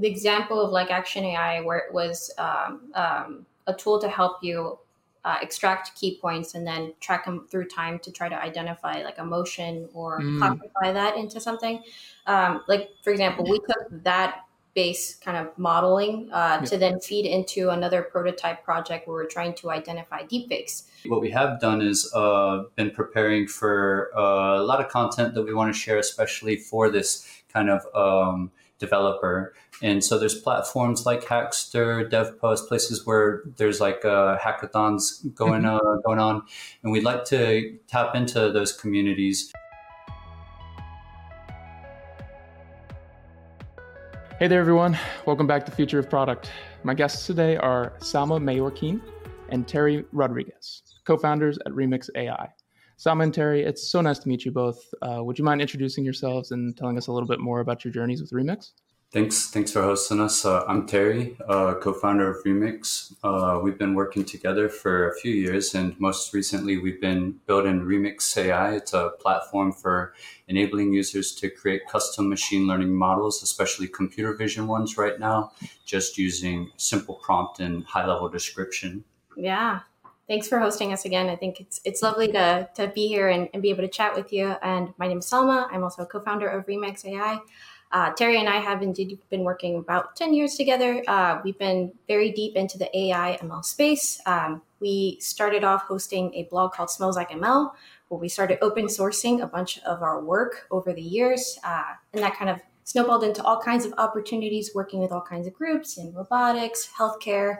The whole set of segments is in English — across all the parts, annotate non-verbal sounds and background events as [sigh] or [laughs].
the example of like Action AI, where it was um, um, a tool to help you uh, extract key points and then track them through time to try to identify like emotion or mm. classify that into something. Um, like for example, we took that base kind of modeling uh, yeah. to then feed into another prototype project where we're trying to identify deepfakes. What we have done is uh, been preparing for uh, a lot of content that we want to share, especially for this kind of um, developer. And so there's platforms like Hackster, DevPost, places where there's like uh, hackathons going uh, going on, and we'd like to tap into those communities. Hey there, everyone. Welcome back to Future of Product. My guests today are Salma Mayorquin and Terry Rodriguez, co-founders at Remyx AI. Salma and Terry, it's so nice to meet you both. Uh, would you mind introducing yourselves and telling us a little bit more about your journeys with Remyx? Thanks. Thanks for hosting us. Uh, I'm Terry, uh, co-founder of Remyx. Uh, we've been working together for a few years, and most recently, we've been building Remyx AI. It's a platform for enabling users to create custom machine learning models, especially computer vision ones. Right now, just using simple prompt and high-level description. Yeah, thanks for hosting us again. I think it's it's lovely to, to be here and, and be able to chat with you. And my name is Salma. I'm also a co-founder of Remyx AI. Uh, Terry and I have indeed been working about 10 years together. Uh, we've been very deep into the AI ML space. Um, we started off hosting a blog called Smells Like ML, where we started open sourcing a bunch of our work over the years. Uh, and that kind of snowballed into all kinds of opportunities working with all kinds of groups in robotics, healthcare,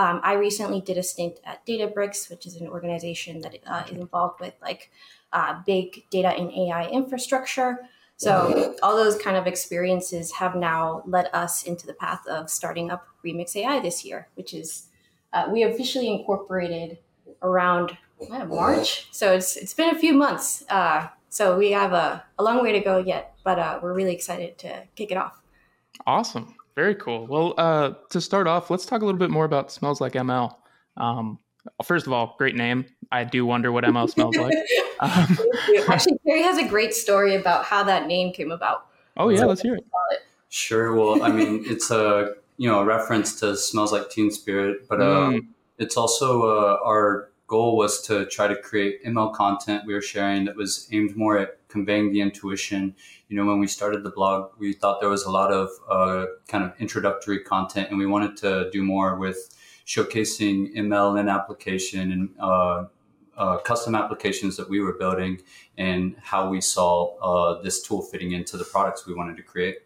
um, I recently did a stint at Databricks, which is an organization that uh, is involved with like uh, big data and AI infrastructure. So all those kind of experiences have now led us into the path of starting up Remyx AI this year, which is uh, we officially incorporated around March. So it's it's been a few months. Uh, so we have a, a long way to go yet, but uh, we're really excited to kick it off. Awesome. Very cool. Well, uh, to start off, let's talk a little bit more about Smells Like ML. Um, first of all, great name. I do wonder what ML smells like. [laughs] Um, [laughs] Actually, Terry has a great story about how that name came about. Oh yeah, so let's hear it. Sure. Well, I mean, [laughs] it's a you know a reference to "Smells Like Teen Spirit," but uh, mm. it's also uh, our goal was to try to create ML content we were sharing that was aimed more at conveying the intuition. You know, when we started the blog, we thought there was a lot of uh, kind of introductory content, and we wanted to do more with showcasing ML in application and uh, uh, custom applications that we were building and how we saw uh, this tool fitting into the products we wanted to create.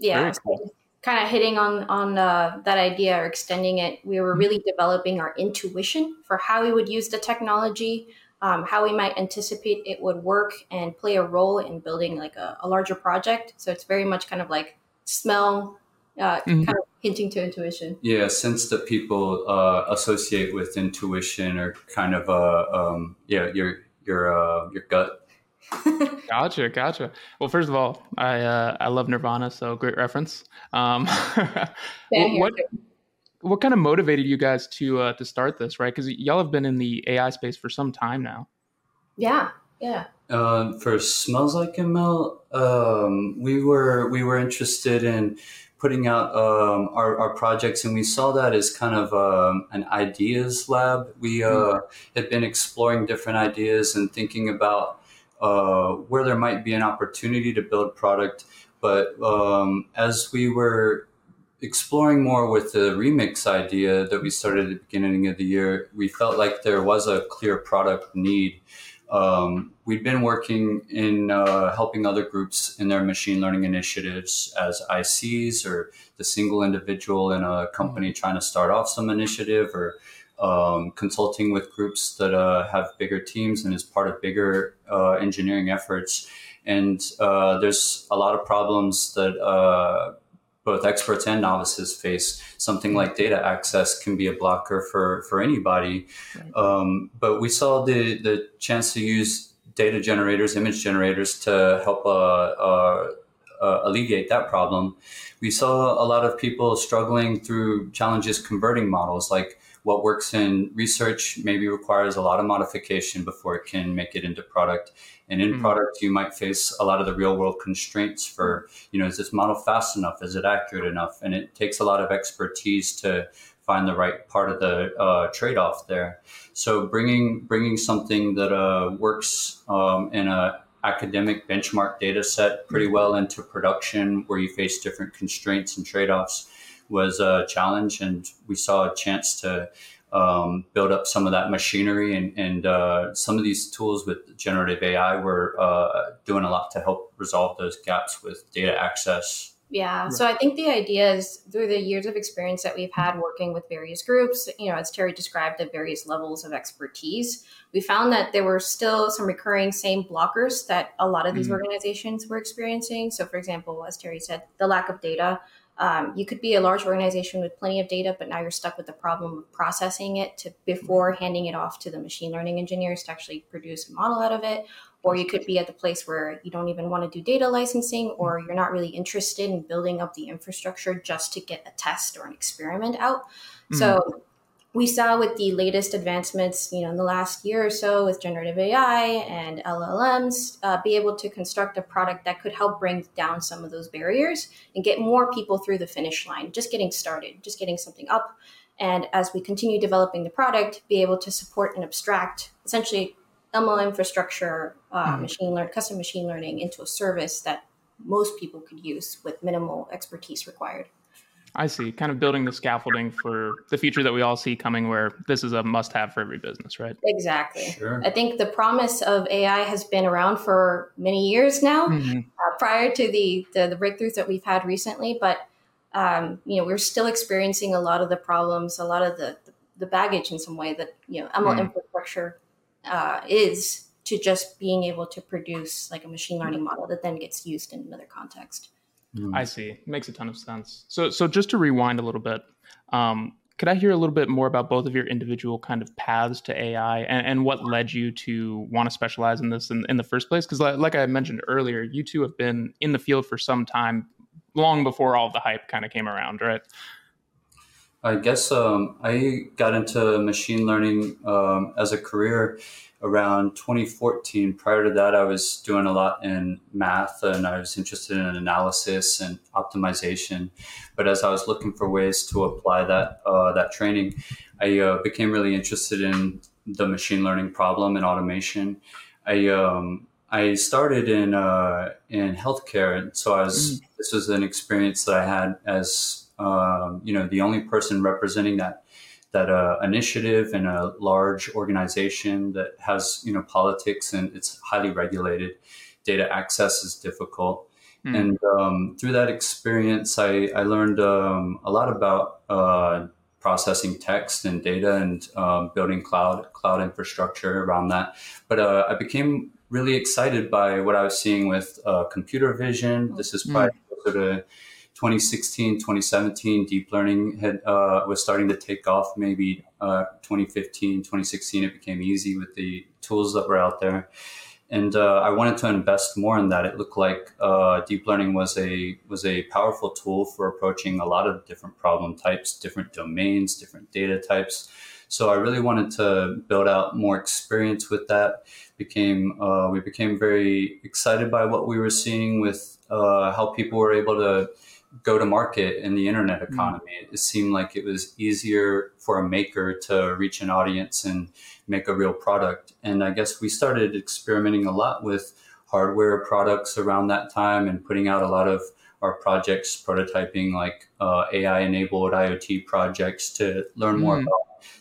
Yeah. Cool kind of hitting on on uh, that idea or extending it, we were really developing our intuition for how we would use the technology, um, how we might anticipate it would work and play a role in building like a, a larger project. So it's very much kind of like smell, uh, mm-hmm. kind of hinting to intuition. Yeah, since that people uh, associate with intuition or kind of uh, um, yeah your your uh, your gut [laughs] gotcha, gotcha. Well, first of all, I uh, I love Nirvana, so great reference. Um, [laughs] what what kind of motivated you guys to uh, to start this? Right, because y'all have been in the AI space for some time now. Yeah, yeah. Uh, for smells like ML, um, we were we were interested in putting out um, our, our projects, and we saw that as kind of um, an ideas lab. We uh, mm-hmm. had been exploring different ideas and thinking about uh, where there might be an opportunity to build product. But um, as we were exploring more with the Remyx idea that we started at the beginning of the year, we felt like there was a clear product need. Um, we'd been working in uh, helping other groups in their machine learning initiatives as ICs or the single individual in a company trying to start off some initiative or um, consulting with groups that uh, have bigger teams and is part of bigger uh, engineering efforts. And uh, there's a lot of problems that uh, both experts and novices face. Something like data access can be a blocker for, for anybody. Right. Um, but we saw the, the chance to use data generators, image generators to help uh, uh, alleviate that problem. We saw a lot of people struggling through challenges converting models like what works in research maybe requires a lot of modification before it can make it into product. And in mm-hmm. product, you might face a lot of the real world constraints for, you know, is this model fast enough? Is it accurate enough? And it takes a lot of expertise to find the right part of the uh, trade off there. So bringing bringing something that uh, works um, in a academic benchmark data set pretty mm-hmm. well into production where you face different constraints and trade offs was a challenge. And we saw a chance to um, build up some of that machinery and, and uh, some of these tools with generative AI were uh, doing a lot to help resolve those gaps with data access yeah. So I think the idea is through the years of experience that we've had working with various groups, you know, as Terry described, at various levels of expertise, we found that there were still some recurring same blockers that a lot of these mm-hmm. organizations were experiencing. So, for example, as Terry said, the lack of data. Um, you could be a large organization with plenty of data, but now you're stuck with the problem of processing it to before handing it off to the machine learning engineers to actually produce a model out of it, or you could be at the place where you don't even want to do data licensing or you're not really interested in building up the infrastructure just to get a test or an experiment out. Mm-hmm. so we saw with the latest advancements you know in the last year or so with generative ai and llms uh, be able to construct a product that could help bring down some of those barriers and get more people through the finish line just getting started just getting something up and as we continue developing the product be able to support and abstract essentially ML infrastructure, uh, mm machine learn, custom machine learning into a service that most people could use with minimal expertise required. I see. Kind of building the scaffolding for the future that we all see coming, where this is a must have for every business, right? Exactly. Sure. I think the promise of AI has been around for many years now, mm-hmm. uh, prior to the, the, the breakthroughs that we've had recently. But um, you know, we're still experiencing a lot of the problems, a lot of the the baggage in some way that you know ML mm. infrastructure uh, is to just being able to produce like a machine learning model that then gets used in another context. Hmm. I see. Makes a ton of sense. So, so just to rewind a little bit, um, could I hear a little bit more about both of your individual kind of paths to AI and, and what led you to want to specialize in this in, in the first place? Because, like, like, I mentioned earlier, you two have been in the field for some time, long before all the hype kind of came around, right? I guess um, I got into machine learning um, as a career around 2014. Prior to that, I was doing a lot in math and I was interested in analysis and optimization. But as I was looking for ways to apply that uh, that training, I uh, became really interested in the machine learning problem and automation. I um, I started in uh, in healthcare, and so I was. Mm. This was an experience that I had as um, you know, the only person representing that that uh, initiative in a large organization that has you know politics and it's highly regulated. Data access is difficult, mm. and um, through that experience, I, I learned um, a lot about uh, processing text and data and um, building cloud cloud infrastructure around that. But uh, I became really excited by what I was seeing with uh, computer vision. This is probably mm. closer to 2016, 2017, deep learning had uh, was starting to take off. Maybe uh, 2015, 2016, it became easy with the tools that were out there. And uh, I wanted to invest more in that. It looked like uh, deep learning was a was a powerful tool for approaching a lot of different problem types, different domains, different data types. So I really wanted to build out more experience with that. Became uh, we became very excited by what we were seeing with uh, how people were able to go to market in the internet mm. economy. Mm. It seemed like it was easier for a maker to reach an audience and make a real product. And I guess we started experimenting a lot with hardware products around that time and putting out a lot of our projects, prototyping like uh, AI enabled IoT projects to learn more mm. about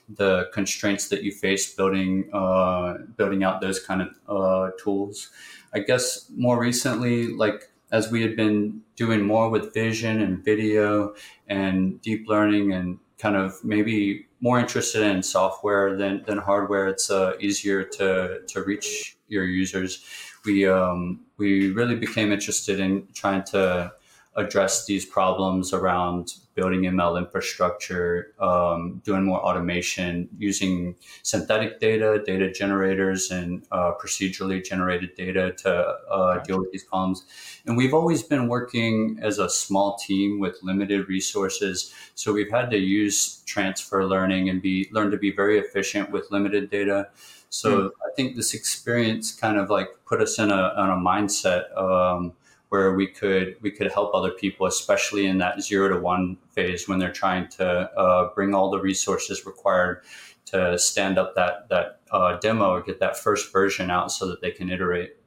the constraints that you face building uh, building out those kind of uh, tools. I guess more recently, like as we had been doing more with vision and video and deep learning and kind of maybe more interested in software than, than hardware, it's uh, easier to, to reach your users. We, um, we really became interested in trying to address these problems around building ML infrastructure, um, doing more automation, using synthetic data, data generators, and uh, procedurally generated data to uh, deal with these problems. And we've always been working as a small team with limited resources, so we've had to use transfer learning and be learn to be very efficient with limited data. So mm. I think this experience kind of like put us in a, in a mindset. Um, where we could we could help other people, especially in that zero to one phase when they're trying to uh, bring all the resources required to stand up that that uh, demo or get that first version out so that they can iterate.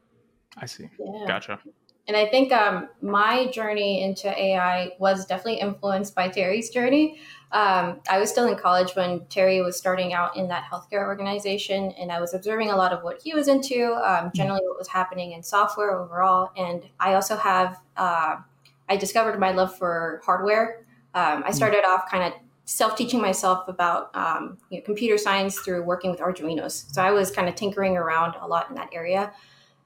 I see. Yeah. Gotcha. And I think um, my journey into AI was definitely influenced by Terry's journey. Um, I was still in college when Terry was starting out in that healthcare organization, and I was observing a lot of what he was into, um, mm-hmm. generally what was happening in software overall. And I also have, uh, I discovered my love for hardware. Um, I mm-hmm. started off kind of self-teaching myself about um, you know, computer science through working with Arduinos. So I was kind of tinkering around a lot in that area.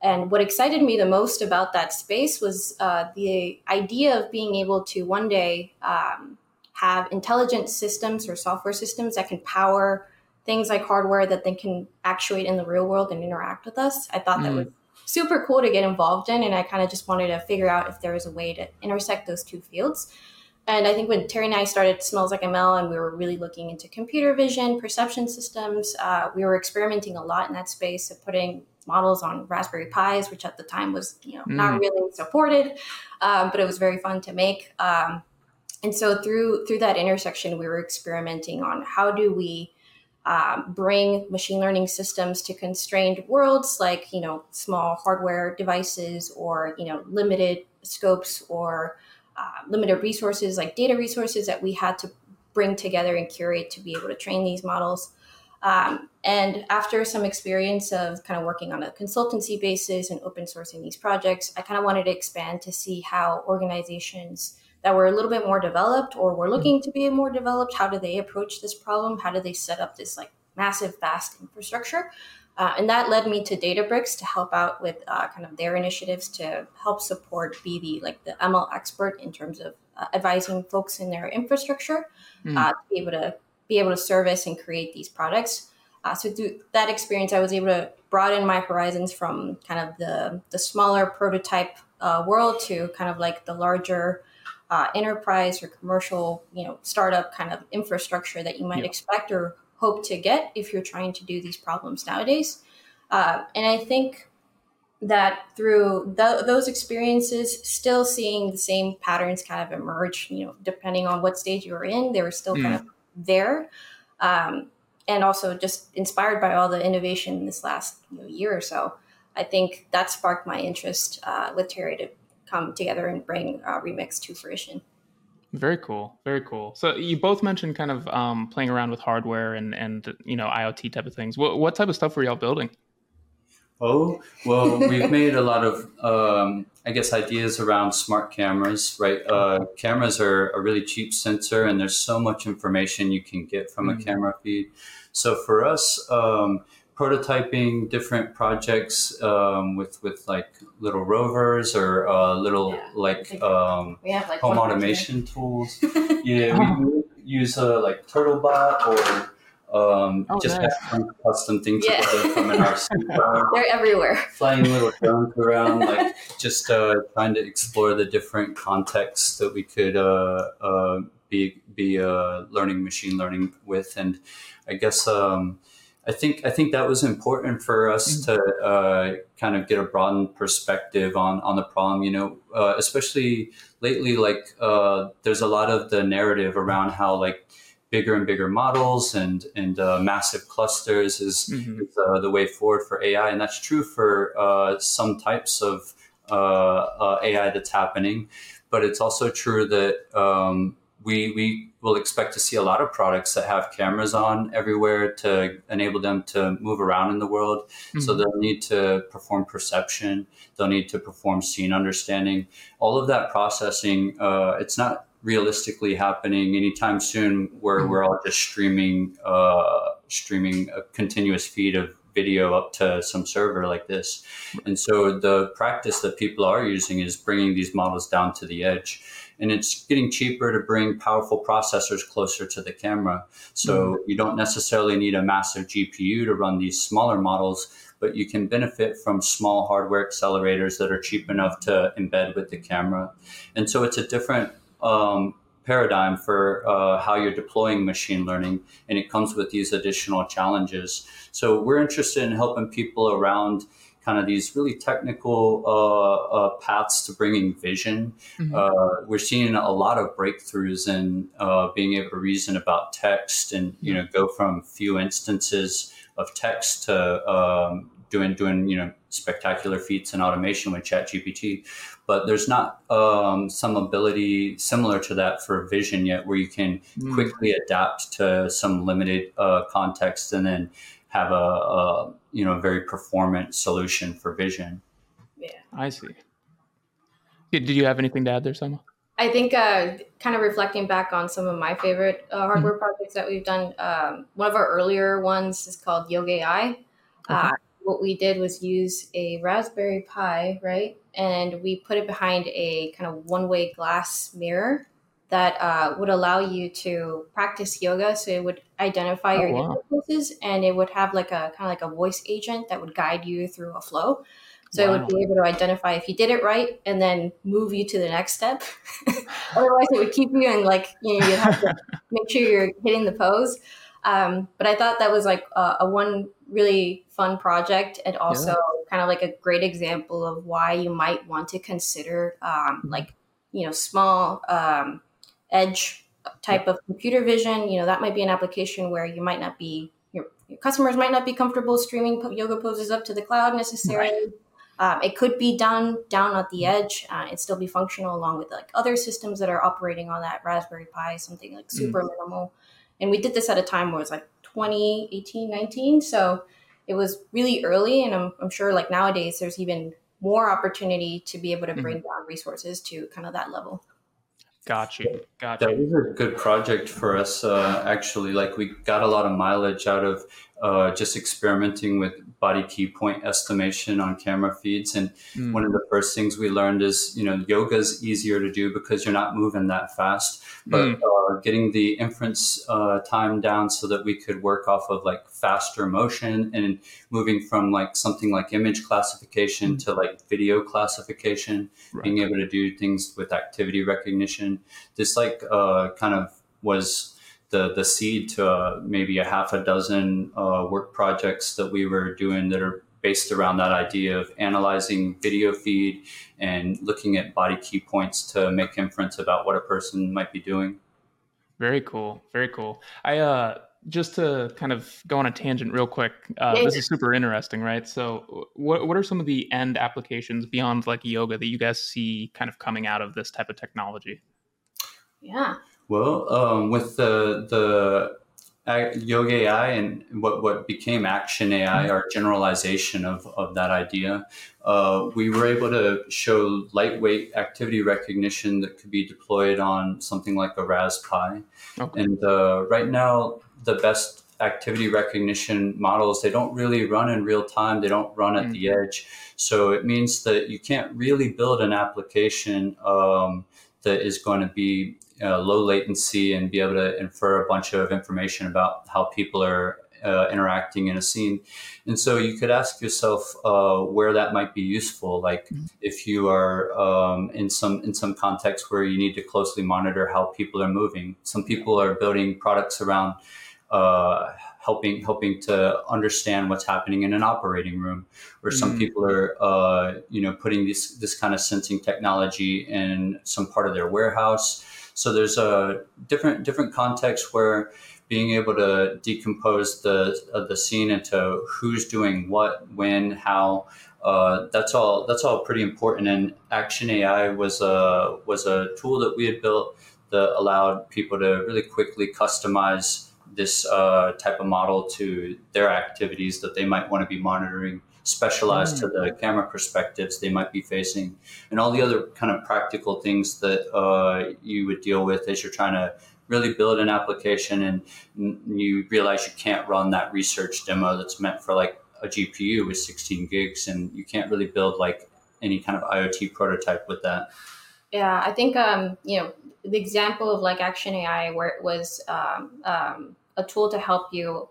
And what excited me the most about that space was uh, the idea of being able to one day um, have intelligent systems or software systems that can power things like hardware that they can actuate in the real world and interact with us. I thought mm. that was super cool to get involved in. And I kind of just wanted to figure out if there was a way to intersect those two fields. And I think when Terry and I started Smells Like ML and we were really looking into computer vision, perception systems, uh, we were experimenting a lot in that space of putting models on Raspberry Pis, which at the time was you know mm. not really supported, um, but it was very fun to make. Um, and so through through that intersection, we were experimenting on how do we um, bring machine learning systems to constrained worlds like you know small hardware devices or you know limited scopes or uh, limited resources like data resources that we had to bring together and curate to be able to train these models um, and after some experience of kind of working on a consultancy basis and open sourcing these projects, I kind of wanted to expand to see how organizations that were a little bit more developed or were looking to be more developed, how do they approach this problem? How do they set up this like massive, vast infrastructure? Uh, and that led me to Databricks to help out with uh, kind of their initiatives to help support be the like the ML expert in terms of uh, advising folks in their infrastructure mm. to be able to be able to service and create these products. Uh, so through that experience, I was able to broaden my horizons from kind of the the smaller prototype uh, world to kind of like the larger uh, enterprise or commercial, you know, startup kind of infrastructure that you might yeah. expect or hope to get if you're trying to do these problems nowadays. Uh, and I think that through th- those experiences, still seeing the same patterns kind of emerge, you know, depending on what stage you were in, they were still mm. kind of there. Um, and also just inspired by all the innovation in this last year or so. I think that sparked my interest uh, with Terry to come together and bring uh, Remyx to fruition. Very cool. Very cool. So you both mentioned kind of um, playing around with hardware and, and you know IoT type of things. What, what type of stuff were y'all building? Oh, well, we've made a lot of, um, I guess, ideas around smart cameras, right? Uh, cameras are a really cheap sensor, and there's so much information you can get from mm-hmm. a camera feed. So for us, um, prototyping different projects um, with with like little rovers or uh, little yeah. like, um, like home automation tools. [laughs] yeah, we use uh, like Turtlebot or um, oh, just nice. have some custom things yeah. together from an [laughs] RC They're everywhere. Flying little drones around, like [laughs] just uh, trying to explore the different contexts that we could uh, uh, be be uh, learning machine learning with, and I guess um, I think I think that was important for us mm-hmm. to uh, kind of get a broadened perspective on on the problem. You know, uh, especially lately, like there's a lot of the narrative around how like bigger and bigger models and and uh, massive clusters is, mm-hmm. is uh, the way forward for AI, and that's true for uh, some types of uh, uh, AI that's happening. But it's also true that um, we we will expect to see a lot of products that have cameras on everywhere to enable them to move around in the world. Mm-hmm. So they'll need to perform perception. They'll need to perform scene understanding. All of that processing. Uh, it's not realistically happening anytime soon where mm-hmm. we're all just streaming uh, streaming a continuous feed of video up to some server like this. And so the practice that people are using is bringing these models down to the edge. And it's getting cheaper to bring powerful processors closer to the camera. So mm-hmm. you don't necessarily need a massive GPU to run these smaller models, but you can benefit from small hardware accelerators that are cheap enough to embed with the camera. And so it's a different um, paradigm for uh, how you're deploying machine learning, and it comes with these additional challenges. So we're interested in helping people around kind of these really technical uh, uh, paths to bringing vision. Mm-hmm. Uh, we're seeing a lot of breakthroughs in uh, being able to reason about text and you know go from few instances of text to um, doing doing you know spectacular feats in automation with ChatGPT. But there's not um, some ability similar to that for vision yet, where you can mm. quickly adapt to some limited uh, context and then have a, a you know very performant solution for vision. Yeah, I see. Did you have anything to add there, Salma? I think uh, kind of reflecting back on some of my favorite uh, hardware mm-hmm. projects that we've done. Um, one of our earlier ones is called Yoga AI. Okay. Uh, what we did was use a Raspberry Pi, right? And we put it behind a kind of one way glass mirror that uh, would allow you to practice yoga. So it would identify oh, your wow. yoga poses and it would have like a kind of like a voice agent that would guide you through a flow. So wow. it would be able to identify if you did it right and then move you to the next step. [laughs] Otherwise, it would keep you and like, you know, you have to [laughs] make sure you're hitting the pose. Um, but I thought that was like a, a one really fun project and also yeah. kind of like a great example of why you might want to consider um, mm-hmm. like you know small um, edge type of computer vision you know that might be an application where you might not be your, your customers might not be comfortable streaming yoga poses up to the cloud necessarily right. Um, it could be done down at the mm-hmm. edge uh, and still be functional along with like other systems that are operating on that Raspberry Pi, something like super mm. minimal. And we did this at a time where it was like 2018, 19. So it was really early. And I'm, I'm sure like nowadays there's even more opportunity to be able to bring mm-hmm. down resources to kind of that level. Got you. Got you. That was a good project for us, uh, actually. Like, we got a lot of mileage out of uh, just experimenting with body key point estimation on camera feeds. And mm. one of the first things we learned is, you know, yoga is easier to do because you're not moving that fast. But mm. uh, getting the inference uh, time down so that we could work off of like faster motion and moving from like something like image classification mm. to like video classification, right. being able to do things with activity recognition. This like uh, kind of was the the seed to uh, maybe a half a dozen uh, work projects that we were doing that are based around that idea of analyzing video feed and looking at body key points to make inference about what a person might be doing. Very cool. Very cool. I uh just to kind of go on a tangent real quick. Uh, this is super interesting, right? So, what what are some of the end applications beyond like yoga that you guys see kind of coming out of this type of technology? Yeah. Well, um, with the the Yoga AI and what, what became Action AI, mm-hmm. our generalization of, of that idea, uh, we were able to show lightweight activity recognition that could be deployed on something like a Raspberry. Okay. And uh, right now, the best activity recognition models, they don't really run in real time, they don't run at mm-hmm. the edge. So it means that you can't really build an application um, that is going to be uh, low latency and be able to infer a bunch of information about how people are uh, interacting in a scene. And so you could ask yourself uh, where that might be useful. Like mm-hmm. if you are um, in some in some context where you need to closely monitor how people are moving. Some people are building products around uh, helping helping to understand what's happening in an operating room, or some mm-hmm. people are uh, you know putting this this kind of sensing technology in some part of their warehouse so there's a different different context where being able to decompose the uh, the scene into who's doing what, when, how. Uh, that's all. That's all pretty important. And Action AI was a was a tool that we had built that allowed people to really quickly customize this uh, type of model to their activities that they might want to be monitoring specialized mm. to the camera perspectives they might be facing, and all the other kind of practical things that uh, you would deal with as you're trying to really build an application and you realize you can't run that research demo that's meant for like a GPU with 16 gigs, and you can't really build like any kind of IoT prototype with that. Yeah, I think um, you know the example of like Action AI, where it was um, um, a tool to help you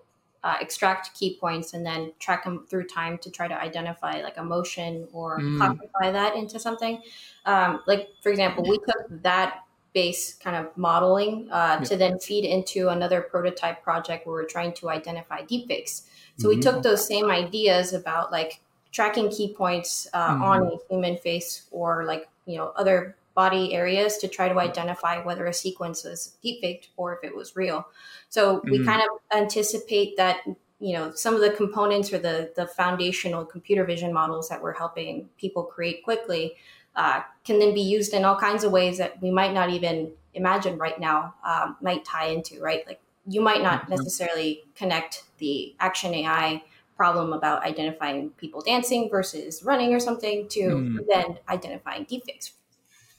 uh, extract key points and then track them through time to try to identify like emotion or mm. classify that into something. Um, like for example, we took that base kind of modeling uh, yeah. to then feed into another prototype project where we're trying to identify deepfakes. So mm-hmm. we took those same ideas about like tracking key points uh, mm-hmm. on a human face or like you know other body areas to try to identify whether a sequence was deepfaked or if it was real. So we mm-hmm. kind of anticipate that you know some of the components or the the foundational computer vision models that we're helping people create quickly uh, can then be used in all kinds of ways that we might not even imagine right now um, might tie into right like you might not mm-hmm. necessarily connect the action ai problem about identifying people dancing versus running or something to mm. then identifying deepfakes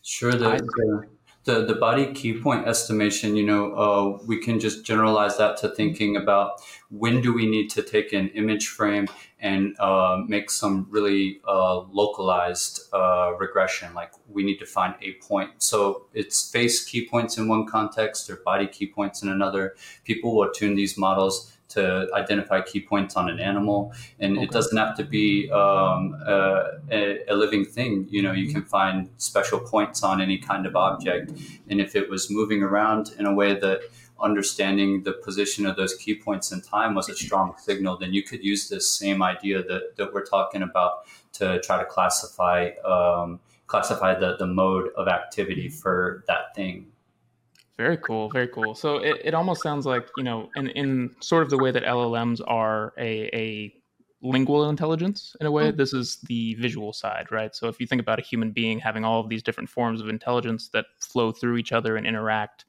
Sure. The, the, the, body key point estimation, you know, uh, we can just generalize that to thinking about when do we need to take an image frame and uh, make some really uh, localized uh, regression. Like we need to find a point. So it's face key points in one context or body key points in another. People will tune these models to identify key points on an animal, and okay. it doesn't have to be um, a, a, living thing. You know, you can find special points on any kind of object, and if it was moving around in a way that understanding the position of those key points in time was a strong signal, then you could use this same idea that, that we're talking about to try to classify um, classify the, the mode of activity for that thing. Very cool, very cool. So it, it almost sounds like, you know, in, in sort of the way that LLMs are a, a lingual intelligence in a way, mm-hmm. this is the visual side, right? So if you think about a human being having all of these different forms of intelligence that flow through each other and interact,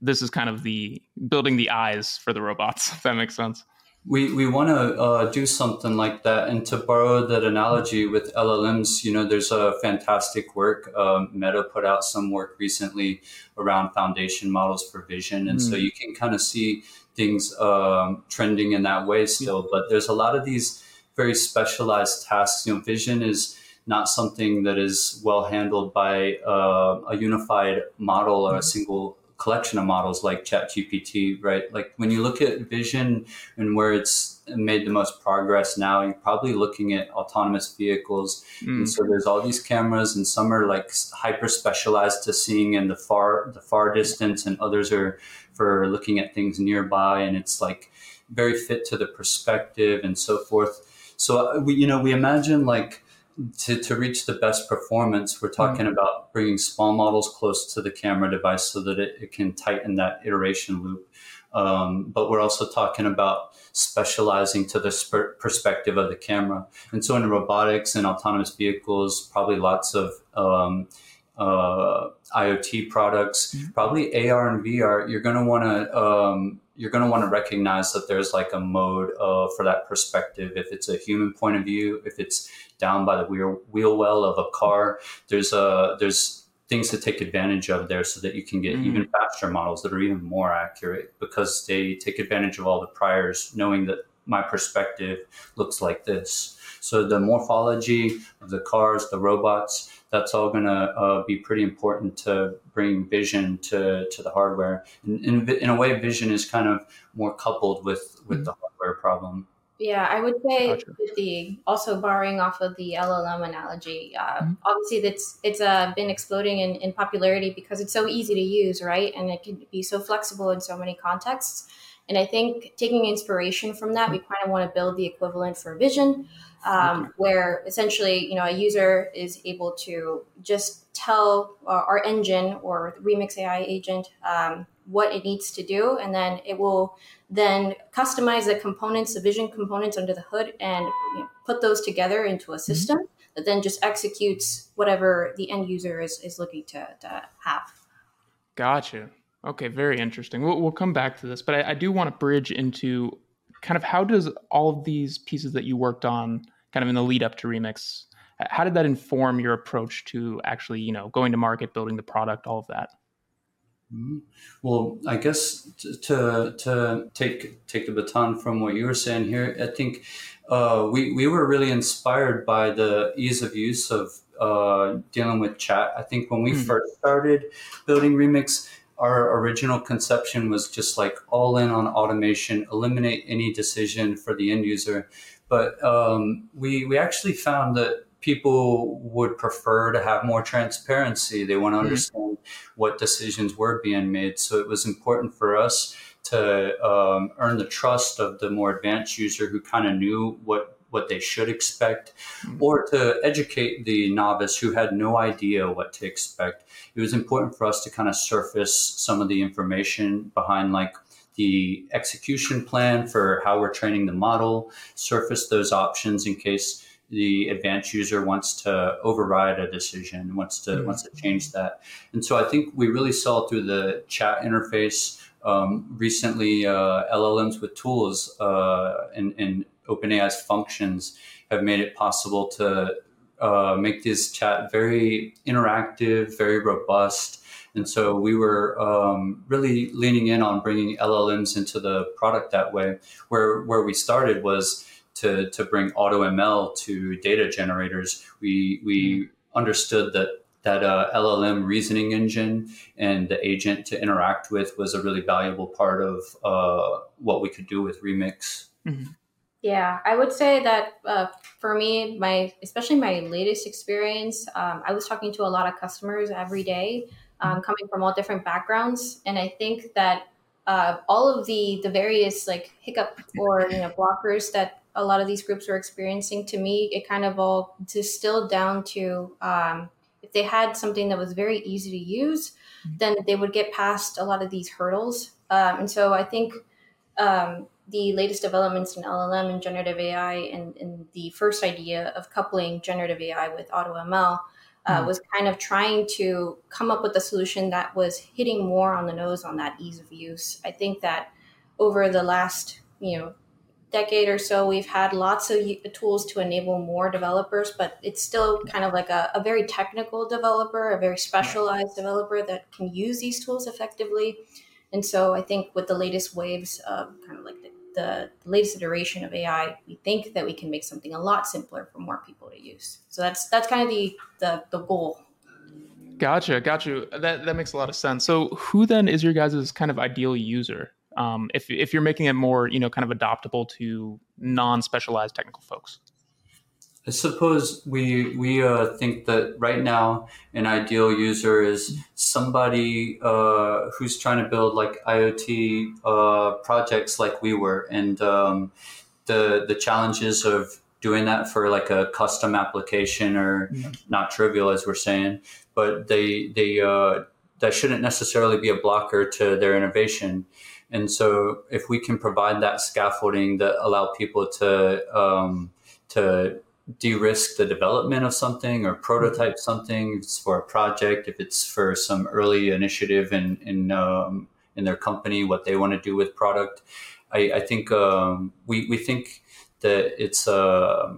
this is kind of the building the eyes for the robots, [laughs] if that makes sense we we want to uh, do something like that. And to borrow that analogy with llms you know there's a fantastic work um, meta put out some work recently around foundation models for vision. And mm. so you can kind of see things um, trending in that way still. But there's a lot of these very specialized tasks. You know vision is not something that is well handled by uh, a unified model or a hmm. single collection of models like ChatGPT, right? Like when you look at vision and where it's made the most progress now, you're probably looking at autonomous vehicles. Mm. And so there's all these cameras, and some are like hyper specialized to seeing in the far the far distance, and others are for looking at things nearby, and it's like very fit to the perspective and so forth. So uh, we, you know, we imagine like to, to reach the best performance, we're talking mm-hmm. about bringing small models close to the camera device so that it, it can tighten that iteration loop. Um, but we're also talking about specializing to the sp- perspective of the camera. And so in robotics and autonomous vehicles, probably lots of um, uh, IoT products, mm-hmm. probably AR and VR, you're going to want to um, you're going to want to recognize that there's like a mode uh, for that perspective. If it's a human point of view, if it's down by the wheel, wheel well of a car, there's a there's things to take advantage of there so that you can get mm-hmm. even faster models that are even more accurate because they take advantage of all the priors, knowing that my perspective looks like this. So the morphology of the cars, the robots, that's all going to uh, be pretty important to bring vision to, to the hardware. In, in, in, a way, vision is kind of more coupled with, with mm-hmm. the hardware problem. Yeah, I would say gotcha. the also borrowing off of the LLM analogy. Uh, mm-hmm. Obviously, it's it's uh, been exploding in, in popularity because it's so easy to use, right? And it can be so flexible in so many contexts. And I think taking inspiration from that, we kind of want to build the equivalent for vision um, where essentially, you know, a user is able to just tell uh, our engine or Remyx AI agent um, what it needs to do, and then it will then customize the components, the vision components under the hood, and you know, put those together into a mm-hmm. system mm-hmm. that then just executes whatever the end user is, is looking to, to have. Gotcha. Okay, very interesting. We'll, we'll come back to this, but I, I do want to bridge into kind of how does all of these pieces that you worked on kind of in the lead up to Remyx how did that inform your approach to actually you know going to market building the product all of that. Well i guess to to take take the baton from what you were saying here i think uh, we we were really inspired by the ease of use of uh, dealing with chat. I think when we mm. first started building Remyx, our original conception was just like all in on automation, eliminate any decision for the end user. But um, we we actually found that people would prefer to have more transparency. They want to mm-hmm. understand what decisions were being made. So it was important for us to um, earn the trust of the more advanced user who kind of knew what what they should expect, mm-hmm. or to educate the novice who had no idea what to expect. It was important for us to kind of surface some of the information behind like the execution plan for how we're training the model, surface those options in case the advanced user wants to override a decision, wants to mm-hmm. wants to change that. And so I think we really saw through the chat interface um, recently uh, LLMs with tools uh, and, and OpenAI's functions have made it possible to uh, make this chat very interactive, very robust. And so we were um, really leaning in on bringing LLMs into the product that way. Where where we started was to to bring AutoML to data generators. We we mm-hmm. understood that that uh, LLM reasoning engine and the agent to interact with was a really valuable part of uh, what we could do with Remyx. Mm-hmm. Yeah, I would say that uh, for me, my especially my latest experience, um, I was talking to a lot of customers every day, um, mm-hmm. coming from all different backgrounds, and I think that uh, all of the the various like hiccup or you know blockers that a lot of these groups were experiencing, to me, it kind of all distilled down to um, if they had something that was very easy to use, mm-hmm. then they would get past a lot of these hurdles. Um, and so I think um, the latest developments in LLM and generative AI and, and, the first idea of coupling generative AI with AutoML uh, mm. was kind of trying to come up with a solution that was hitting more on the nose on that ease of use. I think that over the last, you know, decade or so, we've had lots of tools to enable more developers, but it's still kind of like a, a very technical developer, a very specialized developer that can use these tools effectively. And so I think with the latest waves of kind of like the, the latest iteration of AI, we think that we can make something a lot simpler for more people to use. So that's that's kind of the the, the goal. Gotcha, gotcha. That that makes a lot of sense. So who then is your guys' kind of ideal user? Um, if if you're making it more you know kind of adoptable to non-specialized technical folks I suppose we we uh, think that right now an ideal user is somebody uh, who's trying to build like IoT uh, projects like we were, and um, the the challenges of doing that for like a custom application are mm-hmm. not trivial, as we're saying. But they they uh, that shouldn't necessarily be a blocker to their innovation. And so, if we can provide that scaffolding that allow people to um, to de-risk the development of something or prototype something, if it's for a project, if it's for some early initiative in in um, in their company, what they want to do with product, I, I think um, we we think that it's. Uh,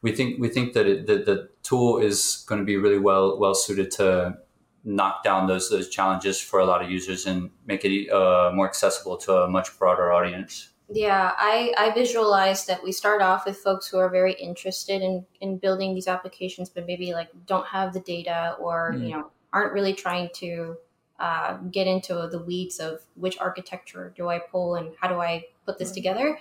we think we think that it, the, the tool is going to be really well well suited to knock down those those challenges for a lot of users and make it uh, more accessible to a much broader audience. Yeah, I, I visualize that we start off with folks who are very interested in, in building these applications, but maybe like don't have the data or, mm. you know, aren't really trying to uh, get into the weeds of which architecture do I pull and how do I put this together.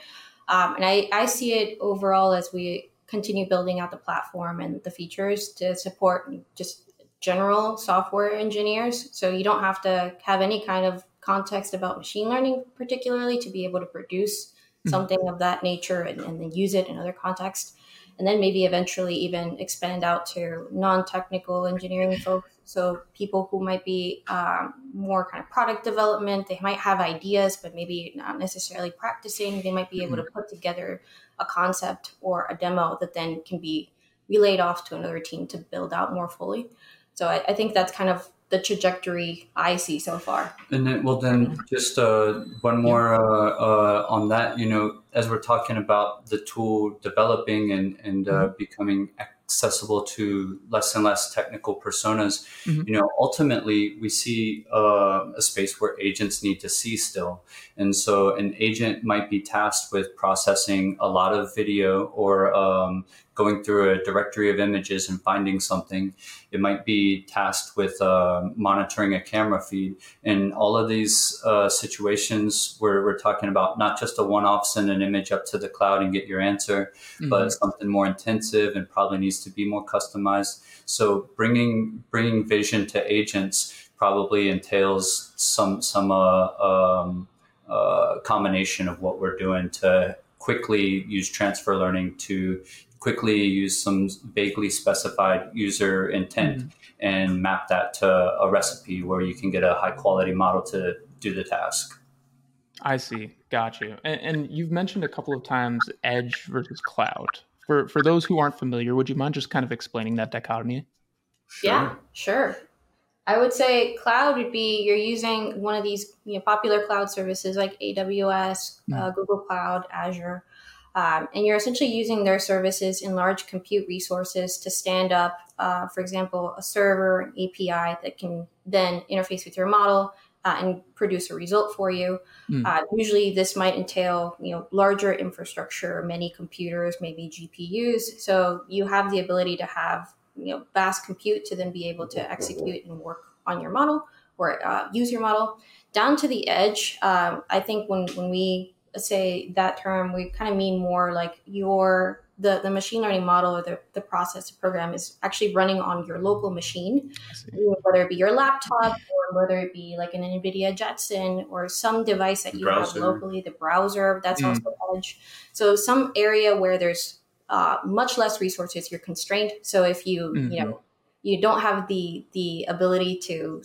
Um, and I, I see it overall as we continue building out the platform and the features to support just general software engineers. So you don't have to have any kind of context about machine learning, particularly, to be able to produce mm-hmm. something of that nature and, and then use it in other contexts. And then maybe eventually even expand out to non technical engineering folks. So people who might be um, more kind of product development, they might have ideas, but maybe not necessarily practicing. They might be able to mm-hmm. put together a concept or a demo that then can be relayed off to another team to build out more fully. So I, I think that's kind of the trajectory I see so far. And then, well, then just uh, one more uh, uh, on that. You know, as we're talking about the tool developing and and uh, mm-hmm. becoming accessible to less and less technical personas, mm-hmm. you know, ultimately we see uh, a space where agents need to see still. And so an agent might be tasked with processing a lot of video or um, going through a directory of images and finding something. It might be tasked with uh, monitoring a camera feed. In all of these uh, situations where we're talking about not just a one-off send an image up to the cloud and get your answer, mm-hmm. but something more intensive and probably needs to be more customized. So bringing bringing vision to agents probably entails some some uh, um, uh, combination of what we're doing to quickly use transfer learning to quickly use some vaguely specified user intent mm-hmm. and map that to a recipe where you can get a high quality model to do the task. I see. Got you. And, and, you've mentioned a couple of times edge versus cloud. For for those who aren't familiar, would you mind just kind of explaining that dichotomy? Sure. Yeah, sure. I would say cloud would be you're using one of these you know, popular cloud services like AWS, mm. uh, Google Cloud, Azure, um, and you're essentially using their services in large compute resources to stand up, uh, for example, a server, an API that can then interface with your model uh, and produce a result for you. Mm. Uh, usually, this might entail you know larger infrastructure, many computers, maybe GPUs. So you have the ability to have you know vast compute to then be able to execute and work on your model or uh, use your model down to the edge. Um, I think when when we say that term, we kind of mean more like your the, the machine learning model or the, the process program is actually running on your local machine, whether it be your laptop or whether it be like an NVIDIA Jetson or some device that you browser. have locally, the browser, that's mm. also Edge. So some area where there's uh, much less resources, you're constrained. So if you, mm-hmm. you know, you don't have the the ability to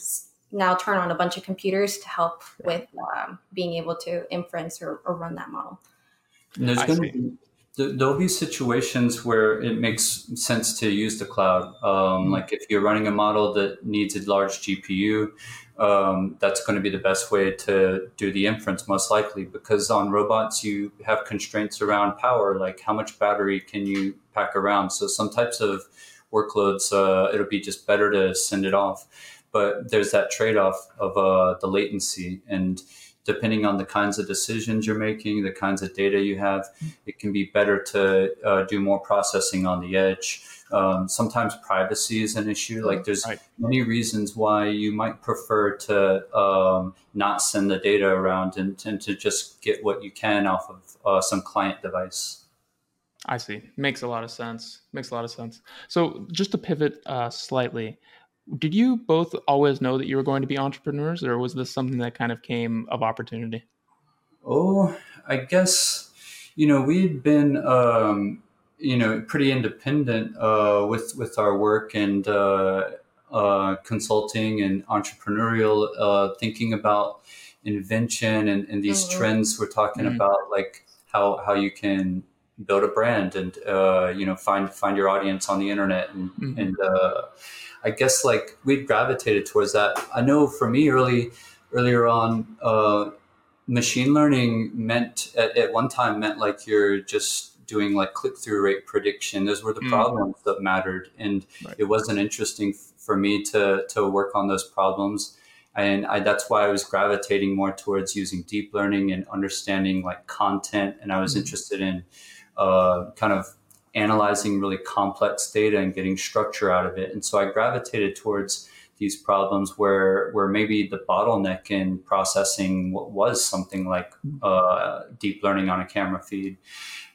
now turn on a bunch of computers to help with um, being able to inference or, or run that model. And there's going to be there'll be situations where it makes sense to use the cloud. Um, mm-hmm. Like if you're running a model that needs a large GPU, um, that's going to be the best way to do the inference, most likely, because on robots you have constraints around power, like how much battery can you pack around. So some types of workloads, uh, it'll be just better to send it off but there's that trade-off of uh, the latency and depending on the kinds of decisions you're making the kinds of data you have it can be better to uh, do more processing on the edge um, sometimes privacy is an issue like there's right. many reasons why you might prefer to um, not send the data around and, and, to just get what you can off of uh, some client device I see. Makes a lot of sense. Makes a lot of sense. So, just to pivot uh, slightly, did you both always know that you were going to be entrepreneurs, or was this something that kind of came of opportunity? Oh, I guess you know we'd been um, you know pretty independent uh, with with our work and uh, uh, consulting and entrepreneurial uh, thinking about invention and, and these mm-hmm. trends we're talking mm-hmm. about, like how how you can build a brand and uh, you know find find your audience on the internet and mm-hmm. and uh, I guess like we gravitated towards that. I know for me early earlier on, uh, machine learning meant at, at, one time meant like you're just doing like click through rate prediction. Those were the mm. problems that mattered, and right. it wasn't interesting for me to to work on those problems. And I, that's why I was gravitating more towards using deep learning and understanding like content. And I was mm. interested in uh, kind of analyzing really complex data and getting structure out of it. And so I gravitated towards these problems where where maybe the bottleneck in processing what was something like uh, deep learning on a camera feed.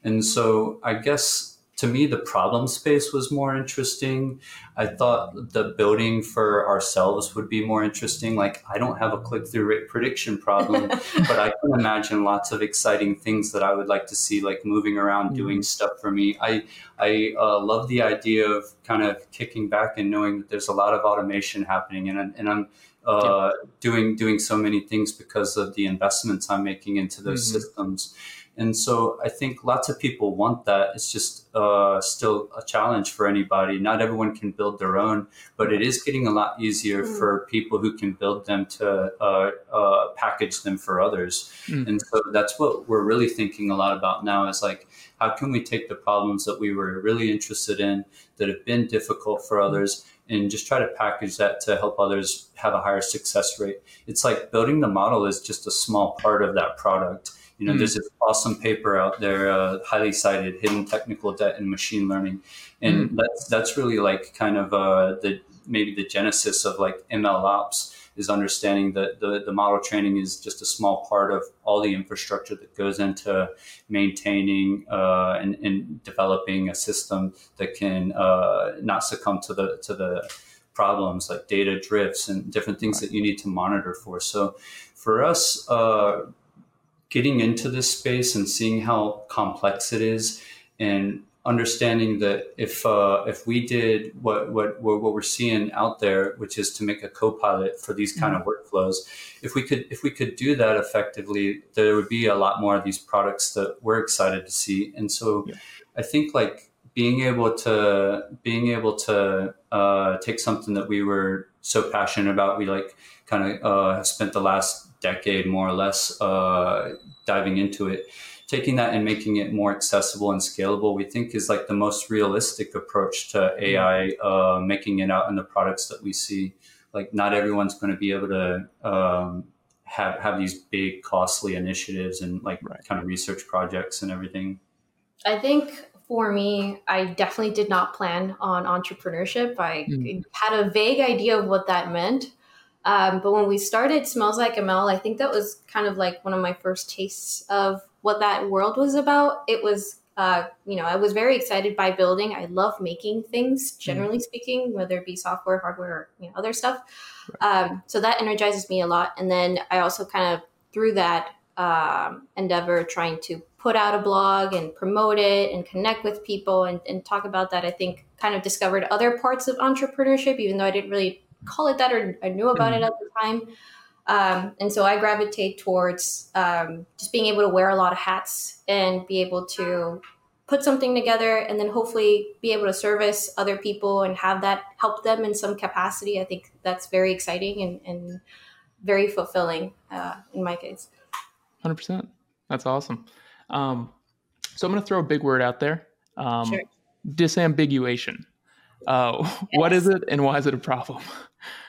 And so I guess to me, the problem space was more interesting. I thought the building for ourselves would be more interesting. Like, I don't have a click through rate prediction problem, [laughs] but I can imagine lots of exciting things that I would like to see, like moving around, mm-hmm. doing stuff for me. I, I uh, love the idea of kind of kicking back and knowing that there's a lot of automation happening, and, and I'm uh, yeah. doing doing so many things because of the investments I'm making into those mm-hmm. systems And so I think lots of people want that. It's just uh, still a challenge for anybody. Not everyone can build their own, but it is getting a lot easier mm. for people who can build them to uh, uh, package them for others. Mm. And so that's what we're really thinking a lot about now is like, how can we take the problems that we were really interested in that have been difficult for others and just try to package that to help others have a higher success rate? It's like building the model is just a small part of that product. You know, mm there's this awesome paper out there, uh, highly cited, "Hidden Technical Debt in Machine Learning," and mm that's that's really like kind of uh, the maybe the genesis of like ML ops is understanding that the, the model training is just a small part of all the infrastructure that goes into maintaining uh, and, and, developing a system that can uh, not succumb to the to the problems like data drifts and different things that you need to monitor for. So for us, uh, getting into this space and seeing how complex it is and understanding that if uh, if we did what, what what we're seeing out there, which is to make a co-pilot for these kind mm-hmm. of workflows, if we could if we could do that effectively, there would be a lot more of these products that we're excited to see. And so, yeah. I think like being able to being able to uh, take something that we were so passionate about, we like kind of uh, spent the last decade more or less uh, diving into it taking that and making it more accessible and scalable, we think is like the most realistic approach to AI, uh, making it out in the products that we see. Like, not everyone's going to be able to um, have have these big, costly initiatives and like right. kind of research projects and everything. I think for me, I definitely did not plan on entrepreneurship. I mm. had a vague idea of what that meant. Um, but when we started Smells Like ML, I think that was kind of like one of my first tastes of what that world was about. It was, uh, you know, I was very excited by building. I love making things, mm-hmm. generally mm. speaking, whether it be software, hardware, or you know, other stuff. Right. Um, so that energizes me a lot. And then I also kind of through that um, endeavor, trying to put out a blog and promote it and connect with people and, and talk about that. I think kind of discovered other parts of entrepreneurship, even though I didn't really call it that or I knew about mm. it at the time. Um, and so I gravitate towards um, just being able to wear a lot of hats and be able to put something together and then hopefully be able to service other people and have that help them in some capacity. I think that's very exciting and, and very fulfilling uh, in my case. 100%. That's awesome. Um, so I'm going to throw a big word out there um, sure. disambiguation. Uh, yes. [laughs] What is it and why is it a problem?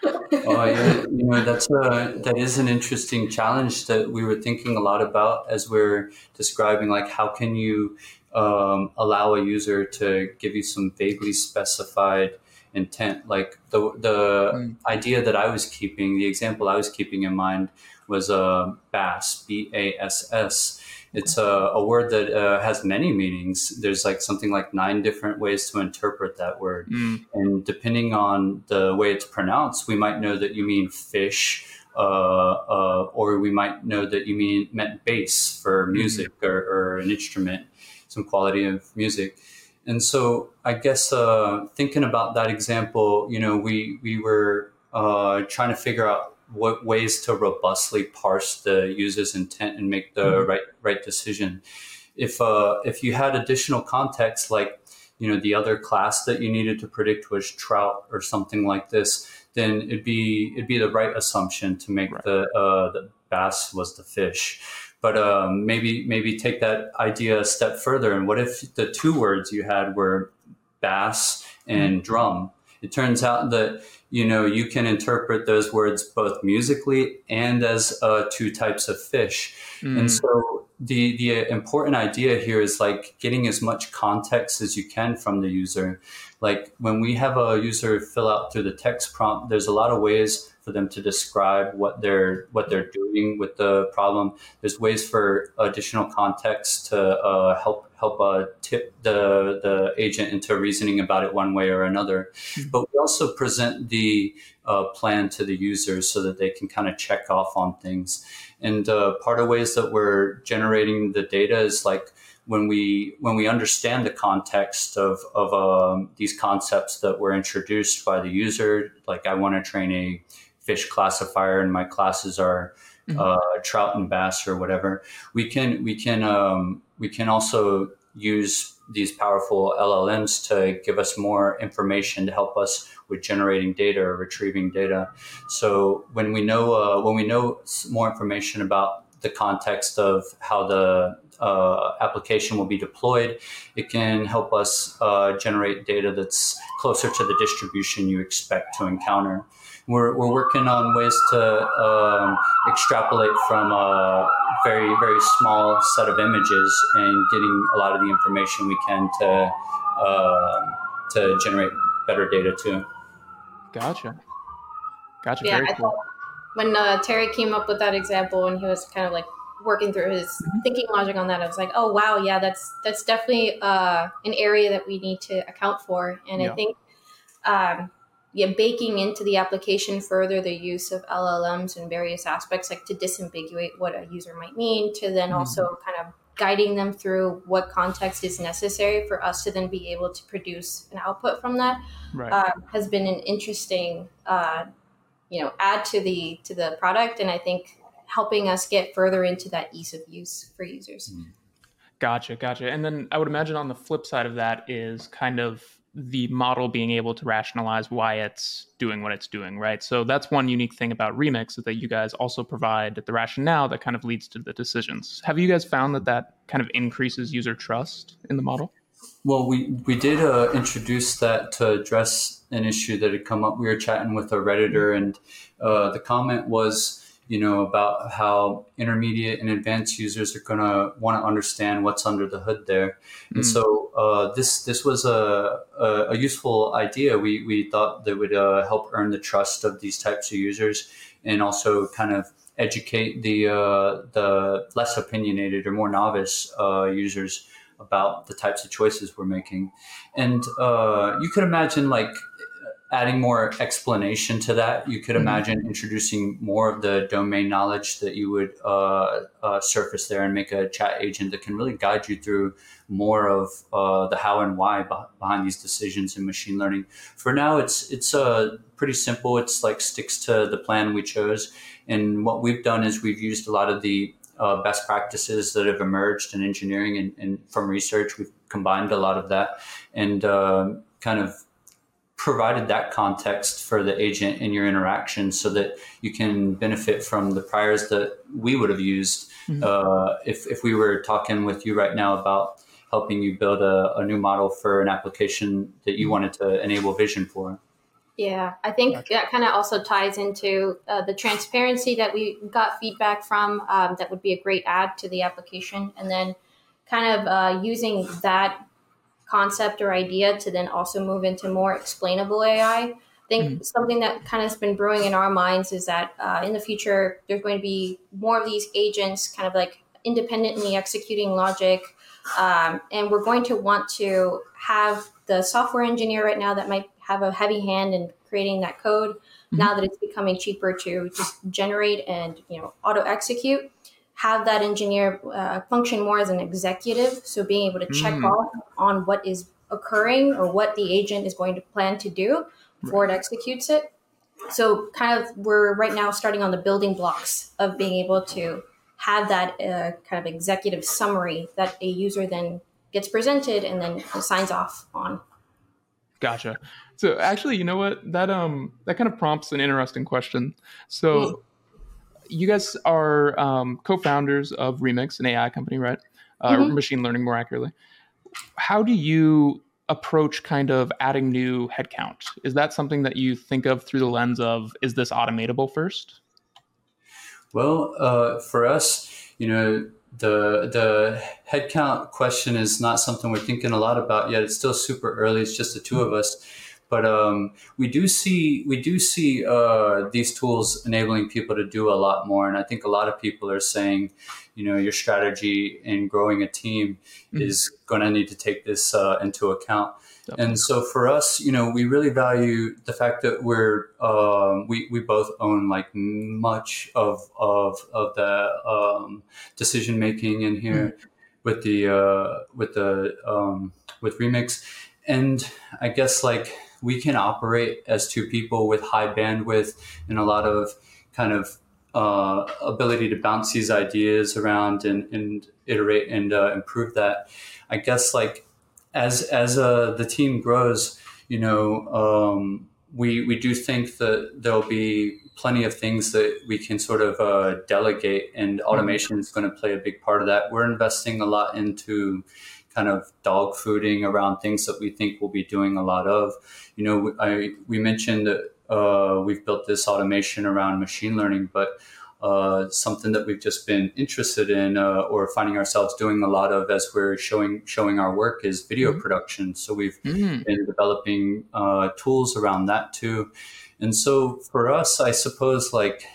Oh yeah, you know that's a, that is an interesting challenge that we were thinking a lot about as we're describing like how can you um, allow a user to give you some vaguely specified intent like the the mm. idea that I was keeping the example I was keeping in mind was a uh, bass b a s s it's a, a word that uh, has many meanings. There's like something like nine different ways to interpret that word. Mm. And depending on the way it's pronounced, we might know that you mean fish, uh, uh, or we might know that you mean meant bass for mm. music mm. or, or, an instrument, some quality of music. And so I guess uh, thinking about that example, you know, we, we were uh, trying to figure out what ways to robustly parse the user's intent and make the mm-hmm. right right decision. If uh, if you had additional context, like you know the other class that you needed to predict was trout or something like this, then it'd be it'd be the right assumption to make right. the uh, the bass was the fish. But um, maybe maybe take that idea a step further. And what if the two words you had were bass and mm-hmm. drum? It turns out that you know you can interpret those words both musically and as uh, two types of fish mm. and so the the important idea here is like getting as much context as you can from the user like when we have a user fill out through the text prompt there's a lot of ways for them to describe what they're what they're doing with the problem there's ways for additional context to uh, help help uh, tip the the agent into reasoning about it one way or another. Mm-hmm. But we also present the uh, plan to the users so that they can kind of check off on things. And uh, part of ways that we're generating the data is like when we when we understand the context of of um, these concepts that were introduced by the user. Like I want to train a fish classifier, and my classes are mm-hmm. uh, trout and bass or whatever. We can we can um, we can also use these powerful LLMs to give us more information to help us with generating data or retrieving data. So when we know uh, when we know more information about the context of how the uh, application will be deployed, it can help us uh, generate data that's closer to the distribution you expect to encounter. We're, we're working on ways to um, extrapolate from a very, very small set of images and getting a lot of the information we can to, uh, to generate better data too. Gotcha. Gotcha. Yeah, Very cool. when uh, Terry came up with that example and he was kind of like working through his mm-hmm. thinking logic on that, I was like, oh wow, yeah, that's that's definitely uh, an area that we need to account for. And yeah. I think um, yeah, baking into the application further the use of LLMs in various aspects, like to disambiguate what a user might mean, to then mm-hmm. also kind of guiding them through what context is necessary for us to then be able to produce an output from that right. uh, has been an interesting uh, you know add to the to the product and i think helping us get further into that ease of use for users mm-hmm. gotcha gotcha and then i would imagine on the flip side of that is kind of the model being able to rationalize why it's doing what it's doing, right? So that's one unique thing about Remyx is that you guys also provide the rationale that kind of leads to the decisions. Have you guys found that that kind of increases user trust in the model? Well, we we did uh, introduce that to address an issue that had come up. We were chatting with a redditor, and uh, the comment was you know, about how intermediate and advanced users are going to want to understand what's under the hood there. And mm. so uh, this this was a, a, a, useful idea. We, we thought that would uh, help earn the trust of these types of users and also kind of educate the uh, the less opinionated or more novice uh, users about the types of choices we're making. And uh, you could imagine like adding more explanation to that, you could mm-hmm. imagine introducing more of the domain knowledge that you would uh, uh, surface there and make a chat agent that can really guide you through more of uh, the how and why behind these decisions in machine learning. For now, it's it's uh, pretty simple. It's like sticks to the plan we chose, and what we've done is we've used a lot of the uh, best practices that have emerged in engineering and, and, from research. We've combined a lot of that and uh, kind of provided that context for the agent in your interaction so that you can benefit from the priors that we would have used mm-hmm. uh, if, if we were talking with you right now about helping you build a, a, new model for an application that you mm-hmm. wanted to enable vision for. Yeah, I think gotcha. that kind of also ties into uh, the transparency that we got feedback from. Um, that would be a great add to the application. And then kind of uh, using that concept or idea to then also move into more explainable AI. I think mm-hmm. something that kind of has been brewing in our minds is that uh, in the future, there's going to be more of these agents kind of like independently executing logic. Um, and we're going to want to have the software engineer right now that might have a heavy hand in creating that code. Mm-hmm. Now that it's becoming cheaper to just generate and you know auto execute, have that engineer uh, function more as an executive. So being able to check mm. off on what is occurring or what the agent is going to plan to do before right. it executes it. So kind of we're right now starting on the building blocks of being able to have that uh, kind of executive summary that a user then gets presented and then signs off on. Gotcha. So actually, you know what? That um that kind of prompts an interesting question. So mm you guys are um, co-founders of Remyx, an AI company, right? Uh, mm-hmm. Machine learning, more accurately. How do you approach kind of adding new headcount? Is that something that you think of through the lens of is this automatable first? Well, uh, for us, you know, the the headcount question is not something we're thinking a lot about yet. It's still super early. It's just the 2 of us. But um, we do see we do see uh, these tools enabling people to do a lot more, and I think a lot of people are saying, you know, your strategy in growing a team mm-hmm. is going to need to take this uh, into account. Definitely. And so for us, you know, we really value the fact that we're um, we we both own like much of of of the um, decision making in here mm-hmm. with the uh, with the um, with Remyx, and I guess like we can operate as two people with high bandwidth and a lot of kind of uh, ability to bounce these ideas around and, and iterate and uh, improve that. I guess like as as uh, the team grows, you know, um, we we do think that there'll be plenty of things that we can sort of uh, delegate, and mm-hmm. automation is going to play a big part of that. We're investing a lot into kind of dog fooding around things that we think we'll be doing a lot of. You know, I we mentioned that uh, we've built this automation around machine learning, but uh, something that we've just been interested in uh, or finding ourselves doing a lot of as we're showing showing our work is video mm-hmm. production. So we've mm-hmm. been developing uh, tools around that too. And so for us, I suppose like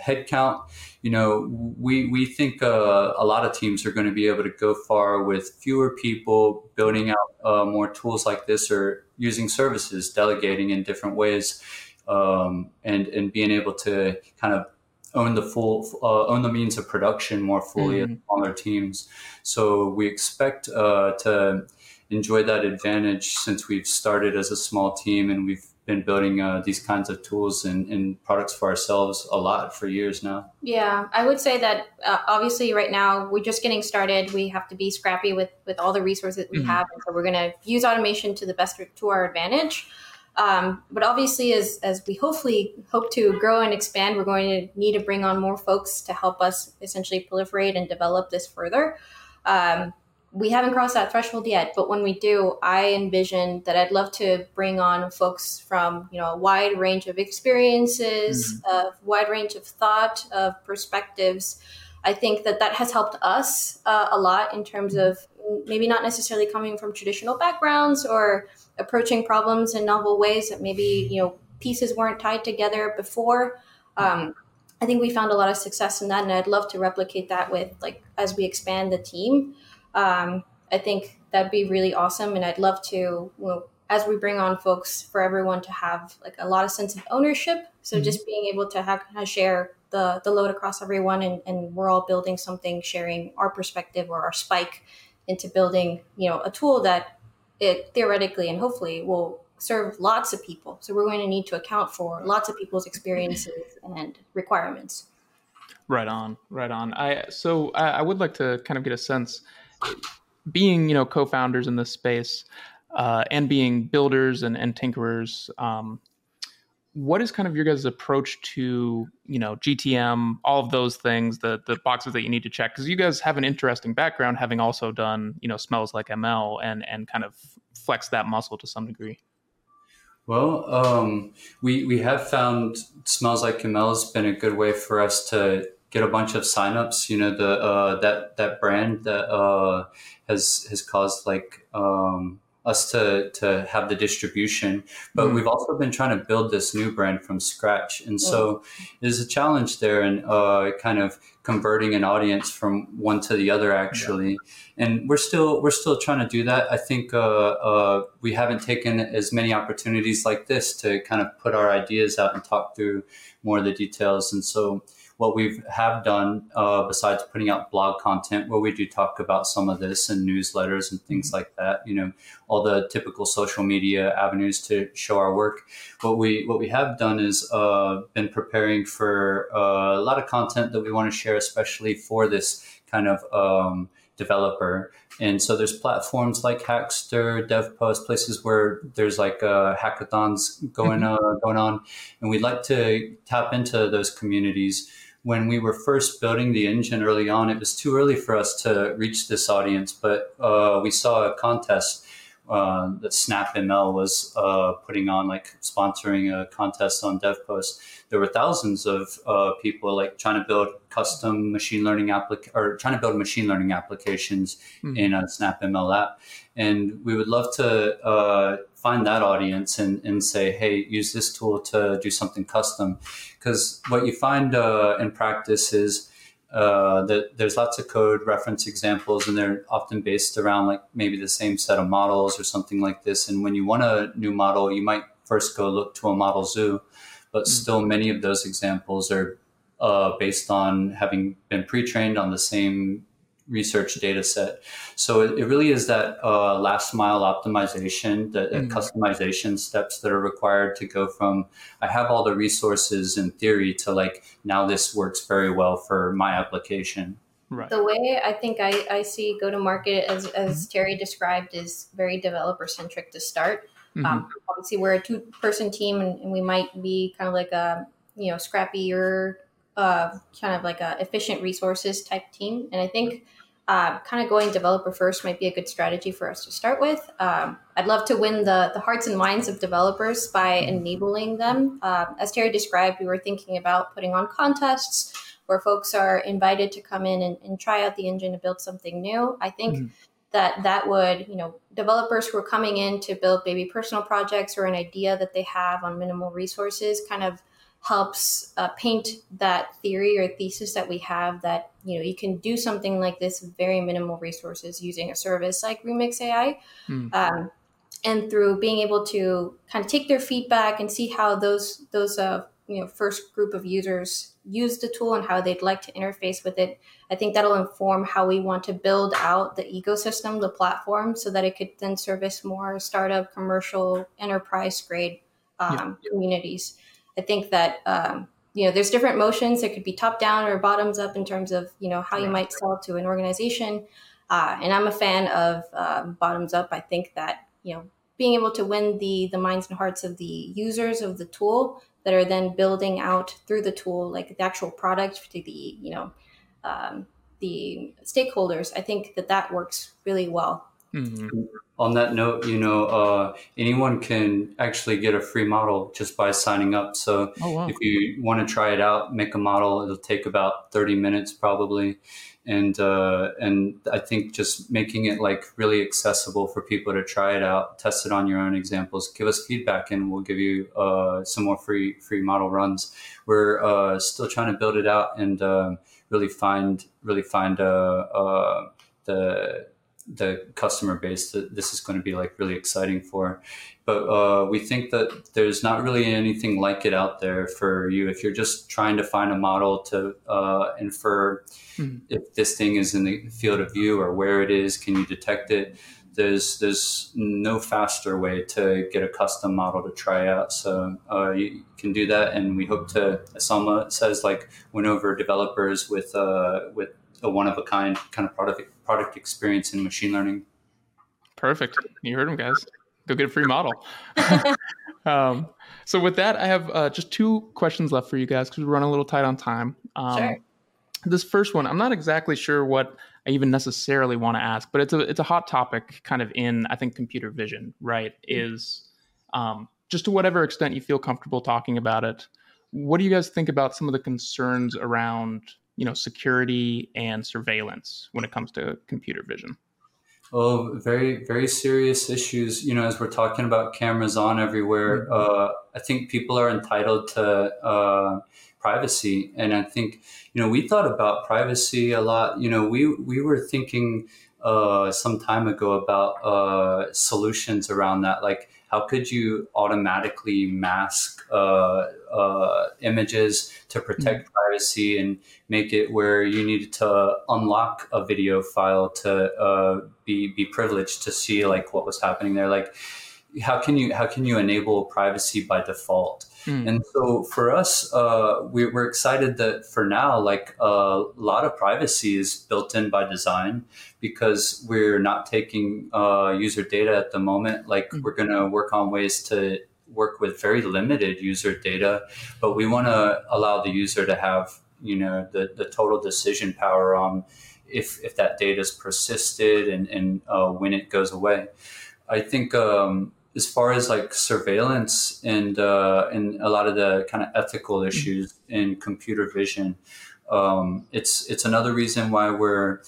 headcount, you know, we we think uh, a lot of teams are going to be able to go far with fewer people, building out uh, more tools like this, or using services, delegating in different ways. Um, and and being able to kind of own the full uh, own the means of production more fully mm-hmm. on their teams. So we expect uh, to enjoy that advantage since we've started as a small team and we've been building uh, these kinds of tools and, and, products for ourselves a lot for years now. Yeah, I would say that uh, obviously right now we're just getting started. We have to be scrappy with with all the resources we mm-hmm. have, and so we're going to use automation to the best to our advantage. Um, but obviously, as as we hopefully hope to grow and expand, we're going to need to bring on more folks to help us essentially proliferate and develop this further. Um, we haven't crossed that threshold yet, but when we do, I envision that I'd love to bring on folks from you know a wide range of experiences, mm-hmm. a wide range of thought, of perspectives. I think that that has helped us uh, a lot in terms mm-hmm. of maybe not necessarily coming from traditional backgrounds or approaching problems in novel ways that maybe you know pieces weren't tied together before. Um, I think we found a lot of success in that, and I'd love to replicate that with like as we expand the team. Um, I think that'd be really awesome, and I'd love to, know, as we bring on folks, for everyone to have like a lot of sense of ownership. So mm-hmm. just being able to have share the the load across everyone, and, and we're all building something, sharing our perspective or our spike into building, you know, a tool that it theoretically and hopefully will serve lots of people. So we're going to need to account for lots of people's experiences [laughs] and requirements. Right on, right on. I so I, I would like to kind of get a sense, being you know co-founders in this space, uh, and being builders and, and tinkerers. Um, what is kind of your guys' approach to you know GTM, all of those things, the the boxes that you need to check? Because you guys have an interesting background, having also done you know smells like ML and and kind of flex that muscle to some degree. Well, um, we we have found smells like ML has been a good way for us to get a bunch of signups. You know, the uh, that that brand that uh, has has caused like um, us to to have the distribution but mm. we've also been trying to build this new brand from scratch and so mm. there's a challenge there in uh, kind of converting an audience from one to the other actually yeah. and we're still we're still trying to do that i think uh, uh, we haven't taken as many opportunities like this to kind of put our ideas out and talk through more of the details and so what we have done uh, besides putting out blog content where we do talk about some of this and newsletters and things like that you know all the typical social media avenues to show our work. What we what we have done is uh, been preparing for uh, a lot of content that we want to share especially for this kind of um, developer. And so there's platforms like Hackster, DevPost, places where there's like uh, hackathons going uh, going on, and we'd like to tap into those communities when we were first building the engine early on, it was too early for us to reach this audience, but uh, we saw a contest uh, that SnapML was uh, putting on, like sponsoring a contest on DevPost. There were thousands of uh, people like trying to build custom machine learning applic or trying to build machine learning applications mm. in a SnapML app, and we would love to uh, find that audience and, and say, hey, use this tool to do something custom. Because what you find uh, in practice is uh, that there's lots of code reference examples, and they're often based around like maybe the same set of models or something like this. And when you want a new model, you might first go look to a model zoo, but mm-hmm. still many of those examples are uh, based on having been pre-trained on the same research data set. So it, it really is that uh, last mile optimization, the, the mm. customization steps that are required to go from I have all the resources in theory to like now this works very well for my application. Right. The way I think I, I see go to market as, as Terry described is very developer centric to start. Mm-hmm. Um, obviously, we're a two person team and, and, we might be kind of like a you know scrappier, uh, kind of like a efficient resources type team. And I think uh, kind of going developer first might be a good strategy for us to start with. Um, I'd love to win the, the hearts and minds of developers by mm-hmm. enabling them. Uh, as Terry described, we were thinking about putting on contests where folks are invited to come in and, and try out the engine to build something new. I think mm-hmm. that that would, you know, developers who are coming in to build maybe personal projects or an idea that they have on minimal resources kind of helps uh, paint that theory or thesis that we have that you know you can do something like this with very minimal resources using a service like Remyx ai mm. um, and through being able to kind of take their feedback and see how those those uh, you know first group of users use the tool and how they'd like to interface with it i think that'll inform how we want to build out the ecosystem the platform so that it could then service more startup commercial enterprise grade um, yeah. communities i think that um, you know there's different motions it could be top down or bottoms up in terms of you know how you might sell to an organization uh, and i'm a fan of um, bottoms up i think that you know being able to win the the minds and hearts of the users of the tool that are then building out through the tool, like the actual product to the, you know, um, the stakeholders. I think that that works really well. Mm-hmm. On that note, you know, uh, anyone can actually get a free model just by signing up. So oh, wow. if you want to try it out, make a model. It'll take about 30 minutes probably and uh, and I think just making it like really accessible for people to try it out, test it on your own examples, give us feedback, and we'll give you uh, some more free free model runs. We're uh, still trying to build it out and um, really find really find uh, uh, the the customer base that this is going to be like really exciting for. But uh, we think that there's not really anything like it out there for you. If you're just trying to find a model to uh, infer mm-hmm. if this thing is in the field of view or where it is can you detect it there's there's no faster way to get a custom model to try out. So uh, you can do that and we hope to as Salma says like win over developers with uh, with a one of a kind kind of product product experience in machine learning perfect you heard him guys go get a free model. [laughs] [laughs] um, so with that, I have uh, just two questions left for you guys because we're running a little tight on time. Um, sure. This first one, I'm not exactly sure what I even necessarily want to ask, but it's a it's a hot topic, kind of in I think computer vision. Right? Mm-hmm. Is um, just to whatever extent you feel comfortable talking about it. What do you guys think about some of the concerns around you know security and surveillance when it comes to computer vision? Oh, very, very serious issues. You know, as we're talking about cameras on everywhere, mm-hmm. uh, I think people are entitled to uh, privacy, and I think you know we thought about privacy a lot. You know, we we were thinking uh, some time ago about uh, solutions around that, like how could you automatically mask uh, uh, images to protect mm-hmm. privacy and make it where you needed to unlock a video file to uh, be be privileged to see like what was happening there like how can you how can you enable privacy by default mm. and so for us uh, we, are excited that for now like a lot of privacy is built in by design because we're not taking uh, user data at the moment like mm. we're going to work on ways to work with very limited user data but we want to allow the user to have you know the, the total decision power on if if that data is persisted and and uh, when it goes away. I think um, as far as like surveillance and uh, and a lot of the kind of ethical issues in computer vision, um, it's it's another reason why we're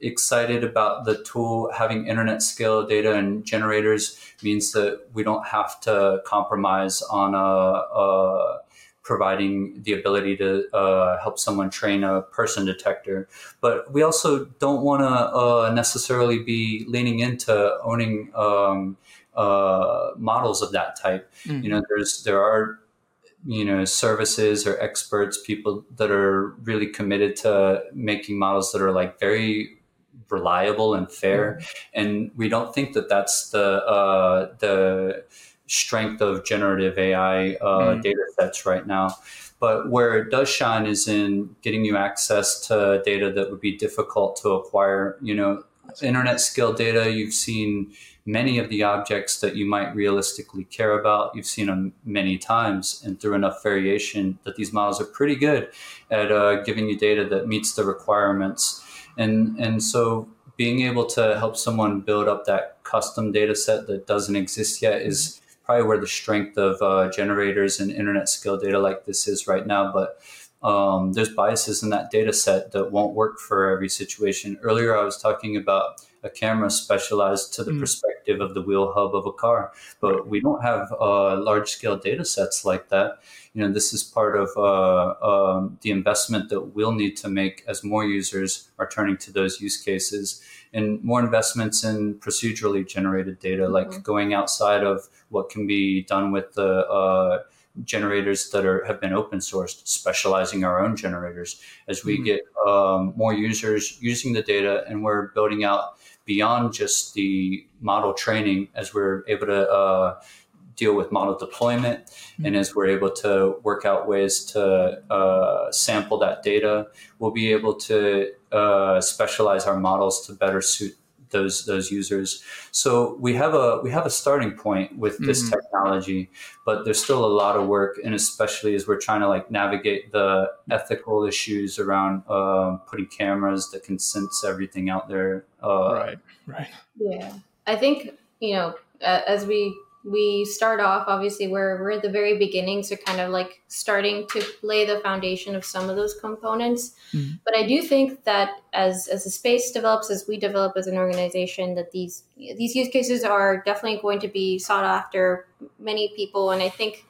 excited about the tool having internet scale data and generators means that we don't have to compromise on a, a providing the ability to uh, help someone train a person detector. But we also don't want to uh, necessarily be leaning into owning um, uh, models of that type. Mm-hmm. You know, there's there are you know services or experts, people that are really committed to making models that are like very reliable and fair. Mm-hmm. And we don't think that that's the uh, the strength of generative AI uh, mm-hmm. data sets right now. But where it does shine is in getting you access to data that would be difficult to acquire. You know, internet scale data, you've seen many of the objects that you might realistically care about. You've seen them many times, and through enough variation, that these models are pretty good at uh, giving you data that meets the requirements. And and so being able to help someone build up that custom data set that doesn't exist yet is probably where the strength of uh, generators and internet scale data like this is right now. But um, there's biases in that data set that won't work for every situation. Earlier, I was talking about a camera specialized to the mm. perspective of the wheel hub of a car, but we don't have uh, large scale data sets like that. You know, this is part of uh, um, the investment that we'll need to make as more users are turning to those use cases and more investments in procedurally generated data, mm-hmm. like going outside of what can be done with the uh, generators that are have been open sourced, specializing our own generators as we mm-hmm. get um, more users using the data, and we're building out beyond just the model training as we're able to uh, deal with model deployment mm-hmm. and as we're able to work out ways to uh, sample that data we'll be able to uh, specialize our models to better suit those those users. So we have a we have a starting point with this mm-hmm. technology, but there's still a lot of work, and especially as we're trying to like navigate the ethical issues around uh, putting cameras that can sense everything out there. Uh, right, right. Yeah, I think you know as we we start off obviously we're we're at the very beginning so kind of like starting to lay the foundation of some of those components mm-hmm. but i do think that as as the space develops as we develop as an organization that these these use cases are definitely going to be sought after many people and i think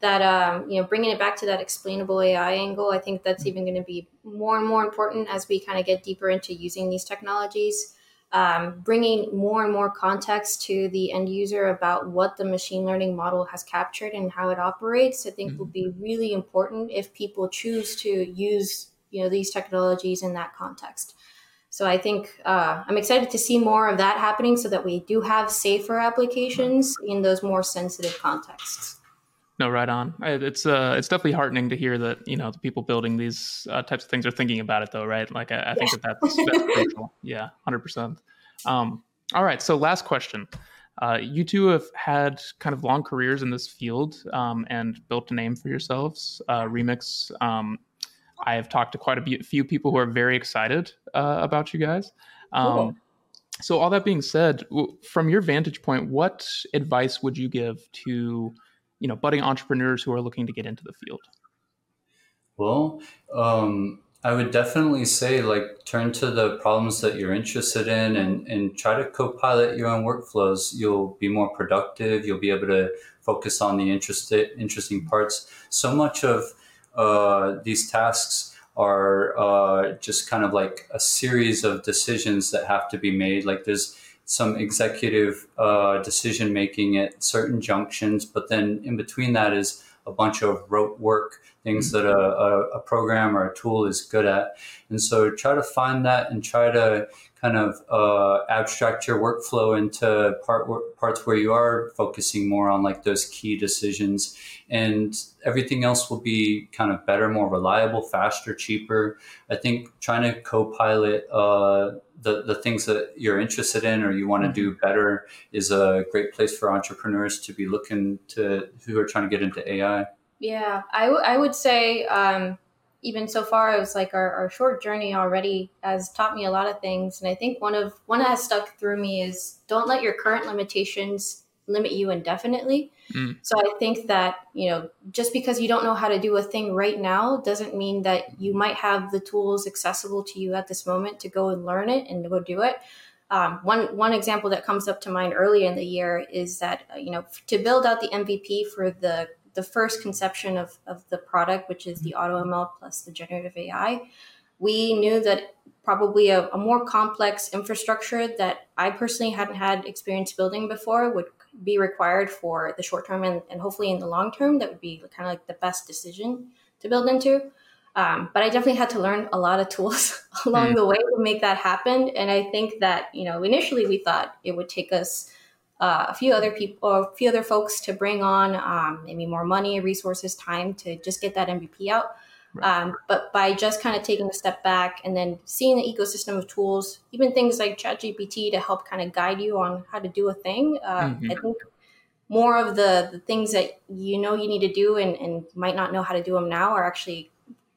that um, you know bringing it back to that explainable ai angle i think that's mm-hmm. even going to be more and more important as we kind of get deeper into using these technologies um, bringing more and more context to the end user about what the machine learning model has captured and how it operates, I think mm-hmm. will be really important if people choose to use you know these technologies in that context. So I think uh, I'm excited to see more of that happening, so that we do have safer applications in those more sensitive contexts. No, right on. It's uh, it's definitely heartening to hear that you know the people building these uh, types of things are thinking about it, though, right? Like I, I think yeah. that that's, that's crucial. Yeah, hundred um, percent. All right. So last question. Uh, you two have had kind of long careers in this field um, and built a name for yourselves. Uh, Remyx. Um, I have talked to quite a few people who are very excited uh, about you guys. Um, cool. So all that being said, from your vantage point, what advice would you give to you know budding entrepreneurs who are looking to get into the field? Well, um, I would definitely say like turn to the problems that you're interested in and, and try to co-pilot your own workflows. You'll be more productive. You'll be able to focus on the interested interesting parts. So much of uh, these tasks are uh, just kind of like a series of decisions that have to be made. Like there's some executive uh, decision making at certain junctions, but then in between that is a bunch of rote work, things that a, a, a program or a tool is good at. And so try to find that and try to kind of uh, abstract your workflow into part parts where you are focusing more on like those key decisions and everything else will be kind of better more reliable faster cheaper i think trying to co-pilot uh, the, the things that you're interested in or you want to do mm-hmm. better is a great place for entrepreneurs to be looking to who are trying to get into ai yeah I, w- I would say um, even so far it was like our, our short journey already has taught me a lot of things and i think one of one that has stuck through me is don't let your current limitations limit you indefinitely. Mm. so i think that you know just because you don't know how to do a thing right now doesn't mean that you might have the tools accessible to you at this moment to go and learn it and go do it. Um, one one example that comes up to mind early in the year is that uh, you know to build out the mvp for the the first conception of, of the product, which is the AutoML plus the generative AI, we knew that probably a, a, more complex infrastructure that I personally hadn't had experience building before would be required for the short term and, and hopefully in the long term. That would be kind of like the best decision to build into. Um, but I definitely had to learn a lot of tools [laughs] along mm. the way to make that happen. And I think that, you know, initially we thought it would take us uh, a few other people or a few other folks to bring on um, maybe more money, resources, time to just get that MVP out. Um, but by just kind of taking a step back and then seeing the ecosystem of tools, even things like ChatGPT to help kind of guide you on how to do a thing, uh, mm-hmm. I think more of the, the things that you know you need to do and, and might not know how to do them now are actually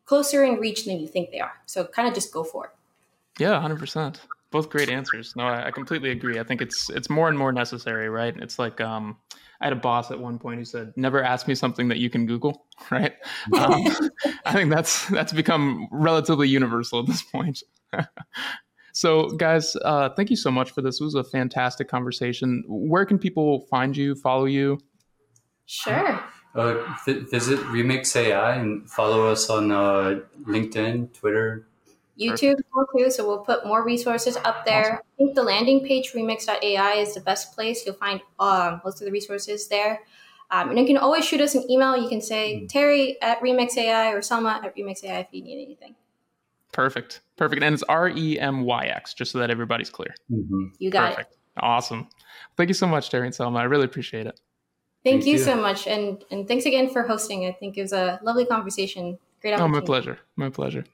closer in reach than you think they are. So kind of just go for it. Yeah, 100%. Both great answers. No, I, I completely agree. I think it's it's more and more necessary, right? It's like um, I had a boss at one point who said, "Never ask me something that you can Google." [laughs] Right? [laughs] Um, I think that's that's become relatively universal at this point. [laughs] so, guys, uh, thank you so much for this. It was a fantastic conversation. Where can people find you, follow you? Sure. Uh, th- visit Remyx AI and follow us on uh, LinkedIn, Twitter, YouTube too. So we'll put more resources up there. Awesome. I think the landing page remyx.ai is the best place. You'll find um, most of the resources there. Um, and you can always shoot us an email. You can say mm. Terry at Remyx AI or Salma at Remyx AI if you need anything. Perfect. Perfect. And it's R E M Y X, just so that everybody's clear. Mm-hmm. You got Perfect. it. Awesome. Thank you so much, Terry and Salma. I really appreciate it. Thank, Thank you, you, so much. And and thanks again for hosting. I think it was a lovely conversation. Great opportunity. Oh, my pleasure. My pleasure.